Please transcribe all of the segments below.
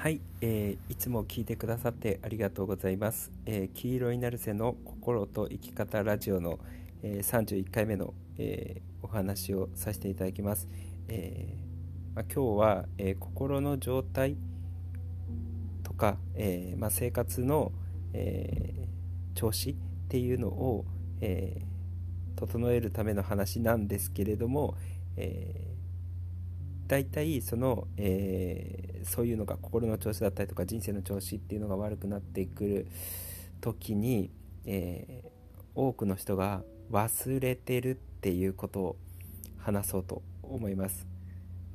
はい、えー、いつも聞いてくださってありがとうございます。えー、黄色いナルセの心と生き方ラジオの、えー、31回目の、えー、お話をさせていただきます。えーまあ、今日は、えー、心の状態とか、えーまあ、生活の、えー、調子っていうのを、えー、整えるための話なんですけれども、えー大体その、えー、そういうのが心の調子だったりとか人生の調子っていうのが悪くなってくる時に、えー、多くの人が忘れてるっていうことを話そうと思います。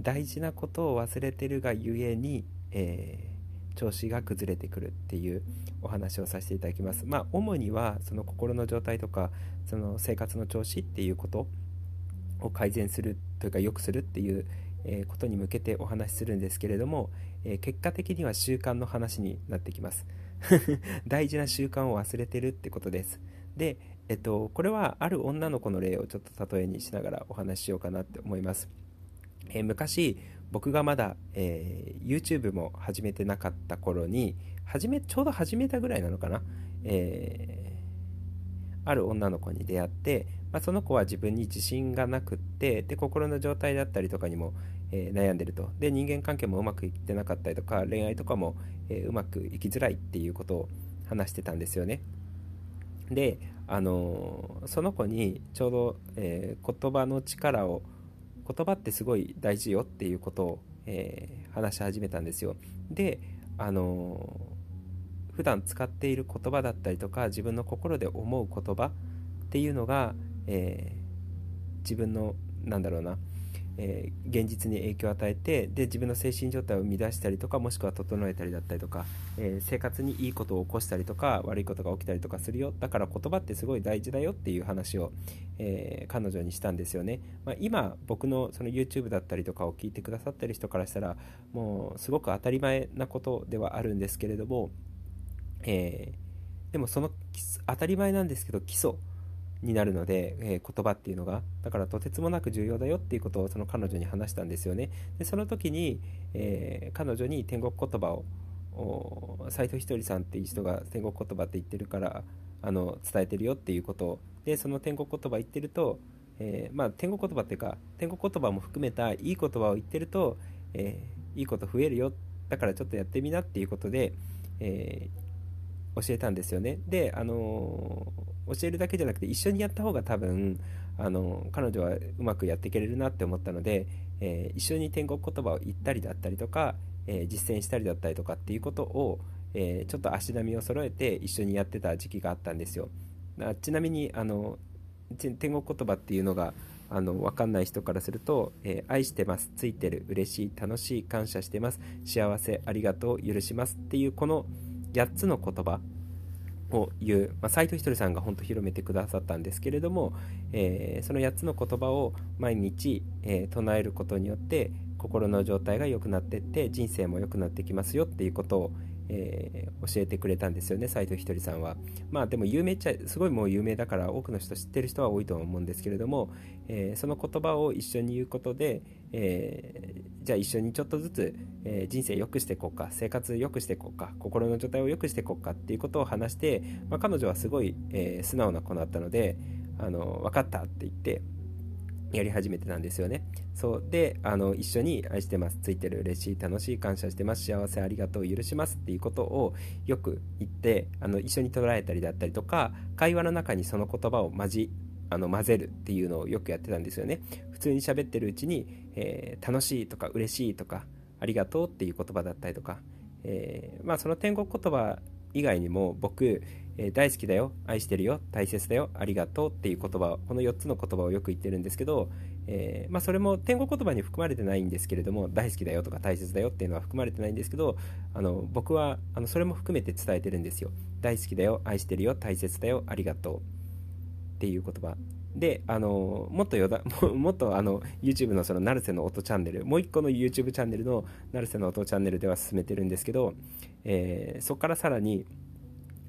大事なことを忘れてるがゆえに、えー、調子が崩れてくるっていうお話をさせていただきます。まあ主にはその心の状態とかその生活の調子っていうことを改善するというか良くするっていうえことに向けてお話しするんですけれども、え結果的には習慣の話になってきます。大事な習慣を忘れてるってことです。で、えっと、これはある女の子の例をちょっと例えにしながらお話ししようかなって思います、えー、昔僕がまだ、えー、YouTube も始めてなかった頃に始めちょうど始めたぐらいなのかな、えー、ある女の子に出会って、まあ、その子は自分に自信がなくってで心の状態だったりとかにも、えー、悩んでると。で人間関係もうまくいってなかったりとか恋愛とかも、えー、うまくいきづらいっていうことを話してたんですよね。であのー、その子にちょうど、え言葉の力を言葉ってすごい大事よっていうことを、え話し始めたんですよ。であの普段使っている言葉だったりとか自分の心で思う言葉っていうのが、え自分のなんだろうなえー、現実に影響を与えてで自分の精神状態を乱したりとかもしくは整えたりだったりとか、えー、生活にいいことを起こしたりとか悪いことが起きたりとかするよ。だから言葉ってすごい大事だよっていう話を、えー、彼女にしたんですよね、まあ、今僕のその YouTube だったりとかを聞いてくださってる人からしたらもうすごく当たり前なことではあるんですけれども、えでもその当たり前なんですけど基礎になるので、えー、言葉っていうのがだからとてつもなく重要だよっていうことをその彼女に話したんですよね。でその時に、えー、彼女に天国言葉を斎藤ひとりさんっていう人が天国言葉って言ってるからあの伝えてるよっていうことを。でその天国言葉言ってると、えー、まあ、天国言葉っていうか天国言葉も含めたいい言葉を言ってると、えいいこと増えるよ。だからちょっとやってみなっていうことで、え教えたんですよね。であの教えるだけじゃなくて一緒にやった方が多分あの彼女はうまくやっていけれるなって思ったので、えー、一緒に天国言葉を言ったりだったりとか、えー、実践したりだったりとかっていうことを、えー、ちょっと足並みを揃えて一緒にやってた時期があったんですよ。ちなみにあの天国言葉っていうのがあの分かんない人からすると、え愛してますついてる嬉しい楽しい感謝してます幸せありがとう許しますっていうこの8つの言葉を言う、まあ、斉藤ひとりさんが本当広めてくださったんですけれども、えー、その8つの言葉を毎日、えー、唱えることによって心の状態が良くなってって人生も良くなってきますよっていうことを、えー、教えてくれたんですよね斉藤ひとりさんは。まあでも有名っちゃすごいもう有名だから多くの人知ってる人は多いと思うんですけれども、えー、その言葉を一緒に言うことで、えー、じゃあ一緒にちょっとずつ、え人生良くしていこうか生活良くしていこうか心の状態を良くしていこうかっていうことを話して、まあ、彼女はすごい、え素直な子だったのであの分かったって言ってやり始めてたんですよね。そうであの一緒に愛してます、ついてる、嬉しい、楽しい、感謝してます、幸せ、ありがとう、許しますっていうことをよく言ってあの一緒に捉えたりだったりとか会話の中にその言葉を混じあの混ぜるっていうのをよくやってたんですよね。普通に喋ってるうちに、えー、楽しいとか嬉しいとかありがとうっていう言葉だったりとか、えー、まあ、その天国言葉以外にも僕、えー、大好きだよ愛してるよ大切だよありがとうっていう言葉この4つの言葉をよく言ってるんですけど、えー、まあ、それも天国言葉に含まれてないんですけれども大好きだよとか大切だよっていうのは含まれてないんですけどあの僕はあのそれも含めて伝えてるんですよ。大好きだよ愛してるよ大切だよありがとうっていう言葉。で、あの、もっとよだ、もっとあの、YouTube のその、成瀬の音チャンネル、もう一個の YouTube チャンネルの、成瀬の音チャンネルでは進めてるんですけど、えー、そこからさらに、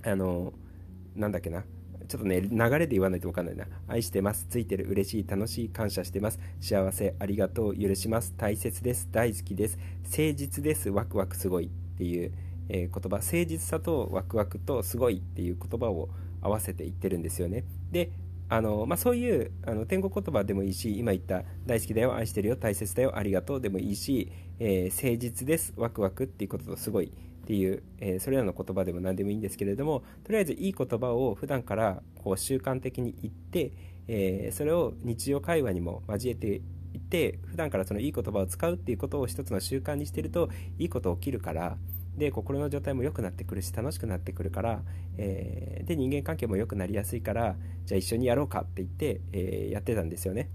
あの、なんだっけな、ちょっとね、流れで言わないと分かんないな。愛してます。ついてる。嬉しい。楽しい。感謝してます。幸せ。ありがとう。許します。大切です。大好きです。誠実です。ワクワクすごい。っていう、えー、言葉誠実さとワクワクとすごいっていう言葉を合わせて言ってるんですよねであの、まあ、そういうあの天国言葉でもいいし今言った大好きだよ愛してるよ大切だよありがとうでもいいし、えー、誠実ですワクワクっていうこととすごいっていう、えー、それらの言葉でも何でもいいんですけれどもとりあえずいい言葉を普段からこう習慣的に言って、えー、それを日常会話にも交えていって普段からそのいい言葉を使うっていうことを一つの習慣にしてるといいこと起きるからで心の状態も良くなってくるし楽しくなってくるから、えー、で人間関係も良くなりやすいからじゃあ一緒にやろうかって言って、え、やってたんですよね。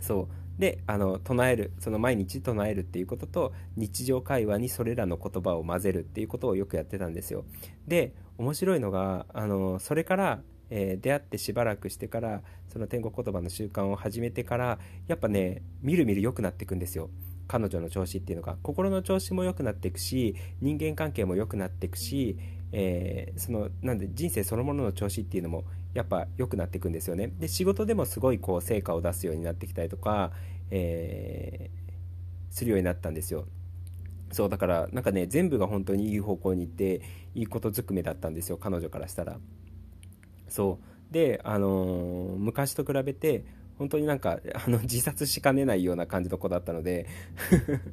そうであの唱えるその毎日唱えるっていうことと日常会話にそれらの言葉を混ぜるっていうことをよくやってたんですよ。で面白いのがあのそれから、えー、出会ってしばらくしてからその天国言葉の習慣を始めてからやっぱねみるみる良くなっていくんですよ。彼女の調子っていうのが心の調子も良くなっていくし人間関係も良くなっていくし、えー、そのなんで人生そのものの調子っていうのもやっぱ良くなっていくんですよね。で仕事でもすごいこう成果を出すようになってきたりとか、えー、するようになったんですよ。そうだからなんかね全部が本当にいい方向に行っていいことずくめだったんですよ。彼女からしたら。そう。であのー、昔と比べて本当になんかあの自殺しかねないような感じの子だったので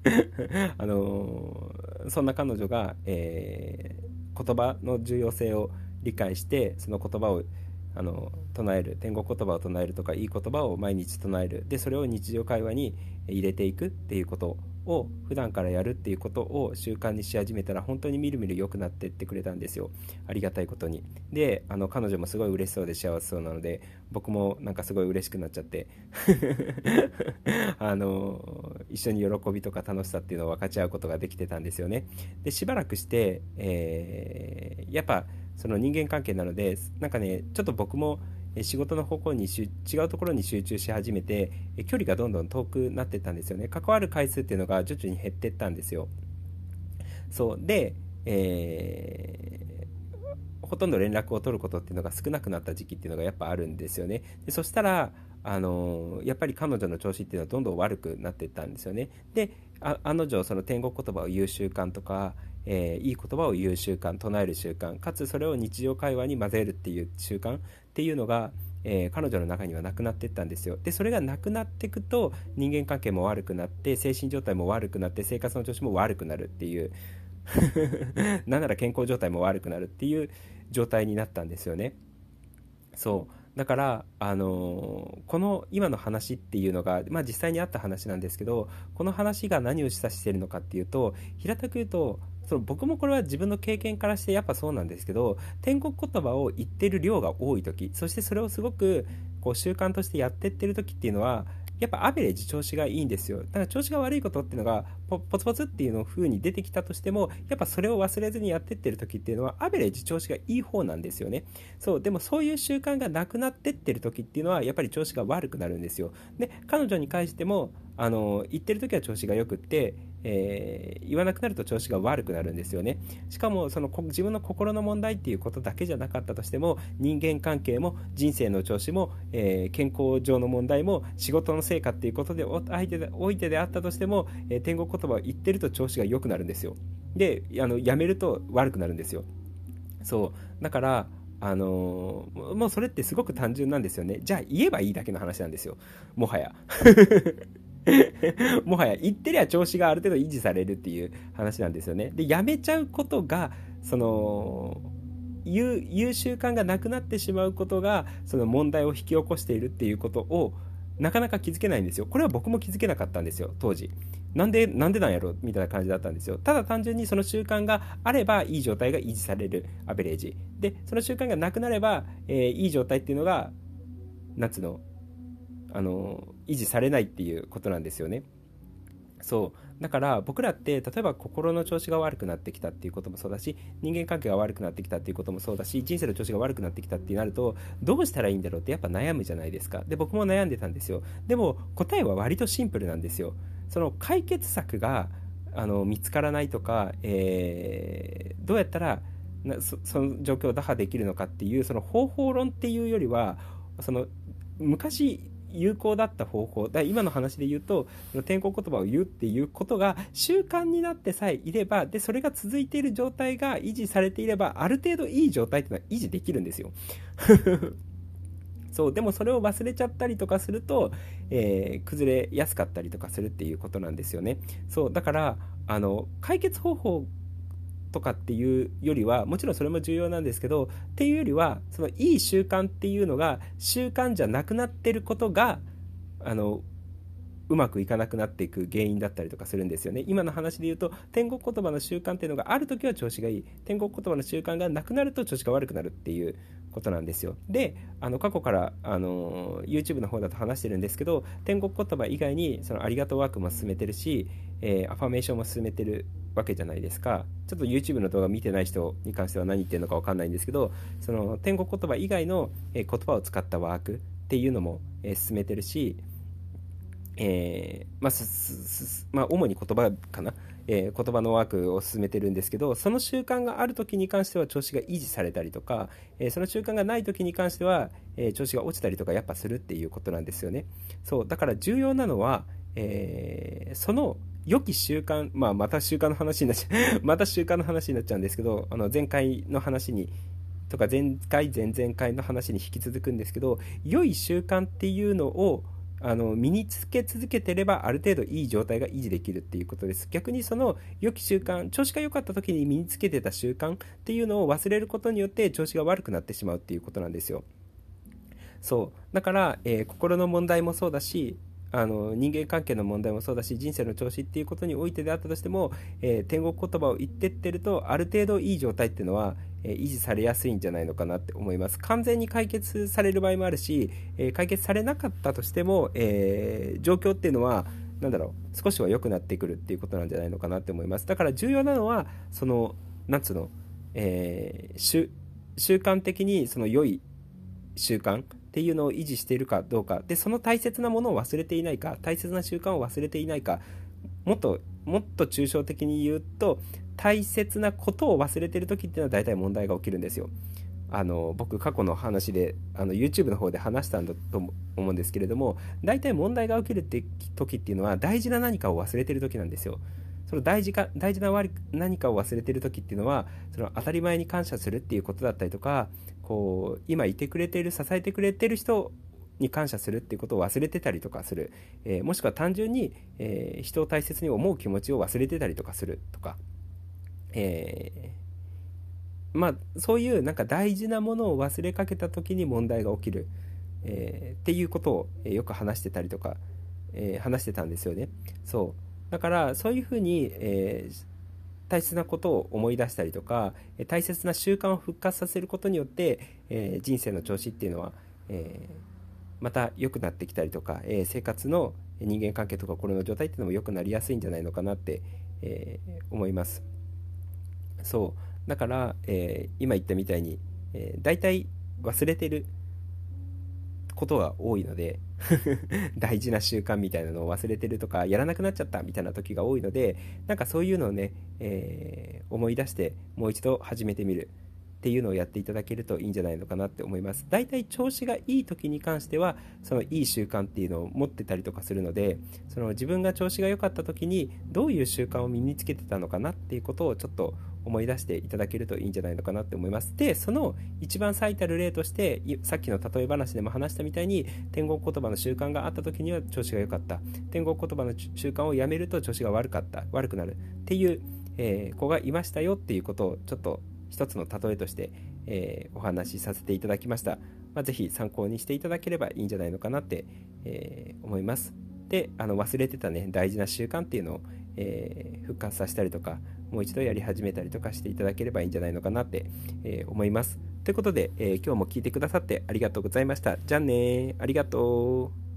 あのそんな彼女が、えー、言葉の重要性を理解してその言葉をあの唱える天国言葉を唱えるとかいい言葉を毎日唱える。でそれを日常会話に入れていくっていうことを普段からやるっていうことを習慣にし始めたら本当にみるみる良くなってってくれたんですよ。ありがたいことに。であの彼女もすごい嬉しそうで幸せそうなので僕もなんかすごい嬉しくなっちゃって。あの一緒に喜びとか楽しさっていうのを分かち合うことができてたんですよね。でしばらくして、えー、やっぱその人間関係なのでなんかねちょっと僕も仕事の方向に違うところに集中し始めて距離がどんどん遠くなってったんですよね。関わる回数っていうのが徐々に減ってったんですよ。そう。で、えー、ほとんど連絡を取ることっていうのが少なくなった時期っていうのがやっぱあるんですよね。でそしたらあのやっぱり彼女の調子っていうのはどんどん悪くなっていったんですよね。であの女その天国言葉を言う習慣とかえー、いい言葉を言う習慣唱える習慣かつそれを日常会話に混ぜるっていう習慣っていうのが、えー、彼女の中にはなくなっていったんですよ。でそれがなくなっていくと人間関係も悪くなって精神状態も悪くなって生活の調子も悪くなるっていう なんなら健康状態も悪くなるっていう状態になったんですよね。そう。だから、あのー、この今の話っていうのが、まあ、実際にあった話なんですけどこの話が何を示唆しているのかっていうと平たく言うとその僕もこれは自分の経験からしてやっぱそうなんですけど天国言葉を言ってる量が多い時そしてそれをすごくこう習慣としてやってってる時っていうのはやっぱアベレージ調子がいいんですよ。だから調子が悪いことっていうのがポツポツっていうの風に出てきたとしてもやっぱそれを忘れずにやってってる時っていうのはアベレージ調子がいい方なんですよね。そうでもそういう習慣がなくなってってる時っていうのはやっぱり調子が悪くなるんですよ。で彼女に関してもあの言ってる時は調子がよくってえー、言わなくなると調子が悪くなるんですよね。しかもその自分の心の問題っていうことだけじゃなかったとしても人間関係も人生の調子も、えー、健康上の問題も仕事の成果っていうことで相手でおいてであったとしても、えー、天国言葉を言ってると調子が良くなるんですよ。であのやめると悪くなるんですよ。そう。だからあのー、もうそれってすごく単純なんですよね。じゃあ言えばいいだけの話なんですよ。もはや。もはや言ってりゃ調子がある程度維持されるっていう話なんですよね。で、やめちゃうことが、その、言う、習慣がなくなってしまうことが、その問題を引き起こしているっていうことを、なかなか気づけないんですよ。これは僕も気づけなかったんですよ、当時。なんで、なんでなんやろみたいな感じだったんですよ。ただ単純にその習慣があればいい状態が維持されるアベレージ。で、その習慣がなくなれば、えー、いい状態っていうのが、夏のあの維持されないっていうことなんですよね。そう。だから僕らって例えば心の調子が悪くなってきたっていうこともそうだし人間関係が悪くなってきたっていうこともそうだし人生の調子が悪くなってきたってなるとどうしたらいいんだろうってやっぱ悩むじゃないですか。で僕も悩んでたんですよ。でも答えは割とシンプルなんですよ。その解決策があの見つからないとか、えー、どうやったらその状況を打破できるのかっていうその方法論っていうよりはその昔有効だった方法だ今の話で言うと転校言葉を言うっていうことが習慣になってさえいればでそれが続いている状態が維持されていればある程度いい状態っていうのは維持できるんですよ。そうでもそれを忘れちゃったりとかすると、えー、崩れやすかったりとかするっていうことなんですよね。そうだからあの解決方法とかっていうよりはもちろんそれも重要なんですけどっていうよりはそのいい習慣っていうのが習慣じゃなくなってることがあのうまくいかなくなっていく原因だったりとかするんですよね。今の話で言うと天国言葉の習慣っていうのがある時は調子がいい。天国言葉の習慣がなくなると調子が悪くなるっていうことなんですよ。であの過去からあの YouTube の方だと話してるんですけど天国言葉以外にそのありがとうワークも進めてるし、えー、アファメーションも進めてるわけじゃないですか。ちょっと YouTube の動画見てない人に関しては何言ってるのか分かんないんですけどその天国言葉以外の、え言葉を使ったワークっていうのも、え進めてるし、えー、まあ、まあ、主に言葉かな、えー、言葉のワークを進めてるんですけどその習慣がある時に関しては調子が維持されたりとか、えー、その習慣がない時に関しては、え調子が落ちたりとかやっぱするっていうことなんですよね。そうだから重要なのは、えその良き習慣、まあ、また習慣の話になっちゃう。また習慣の話になっちゃうんですけど、あの、前回の話に、とか前回、前々回の話に引き続くんですけど、良い習慣っていうのを、あの身につけ続けてればある程度いい状態が維持できるっていうことです。逆にその良き習慣調子が良かった時に身につけてた習慣っていうのを忘れることによって調子が悪くなってしまうっていうことなんですよ。そう。だから、えー、心の問題もそうだしあの人間関係の問題もそうだし人生の調子っていうことにおいてであったとしても、えー、天国言葉を言ってってるとある程度いい状態っていうのは、えー、維持されやすいんじゃないのかなって思います。完全に解決される場合もあるし、えー、解決されなかったとしても、え状況っていうのは何だろう少しは良くなってくるっていうことなんじゃないのかなって思います。だから重要なのはそのなんつうの、え習慣的にその良い習慣っていうのを維持しているかどうかでその大切なものを忘れていないか大切な習慣を忘れていないかもっともっと抽象的に言うと大切なことを忘れてる時っていうのは大体問題が起きるんですよ。あの僕過去の話であの YouTube の方で話したんだと思うんですけれども大体問題が起きるって時っていうのは大事な何かを忘れてる時なんですよ。その大事か大事な何かを忘れてる時っていうのはその当たり前に感謝するっていうことだったりとかこう今いてくれている支えてくれてる人に感謝するっていうことを忘れてたりとかする、えー、もしくは単純に、えー、人を大切に思う気持ちを忘れてたりとかするとか、えー、まあそういうなんか大事なものを忘れかけた時に問題が起きる、えっていうことをよく話してたりとか、え話してたんですよね。そう。だからそういうふうに、えー大切なことを思い出したりとか大切な習慣を復活させることによって、えー、人生の調子っていうのは、えー、また良くなってきたりとか、えー、生活の人間関係とか心の状態っていうのも良くなりやすいんじゃないのかなって、え思います。そう。だから、え今言ったみたいに、えー、大体忘れてることが多いので 大事な習慣みたいなのを忘れてるとかやらなくなっちゃったみたいな時が多いのでなんかそういうのをね、えー、思い出してもう一度始めてみる。っていうのをやっていただけるといいんじゃないのかなって思います。だいたい調子がいい時に関しては、そのいい習慣っていうのを持ってたりとかするので、その自分が調子が良かった時にどういう習慣を身につけてたのかなっていうことをちょっと思い出していただけるといいんじゃないのかなって思います。で、その一番最たる例として、さっきの例え話でも話したみたいに、天国言葉の習慣があった時には調子が良かった。天国言葉の習慣をやめると調子が悪かった。悪くなる。っていう、えー、子がいましたよっていうことをちょっと一つの例えとして、えー、お話しさせていただきました。まあ、ぜひ参考にしていただければいいんじゃないのかなって、えー、思います。で、あの忘れてたね、大事な習慣っていうのを、えー、復活させたりとか、もう一度やり始めたりとかしていただければいいんじゃないのかなって、え思います。ということで、え今日も聞いてくださってありがとうございました。じゃあねありがとう。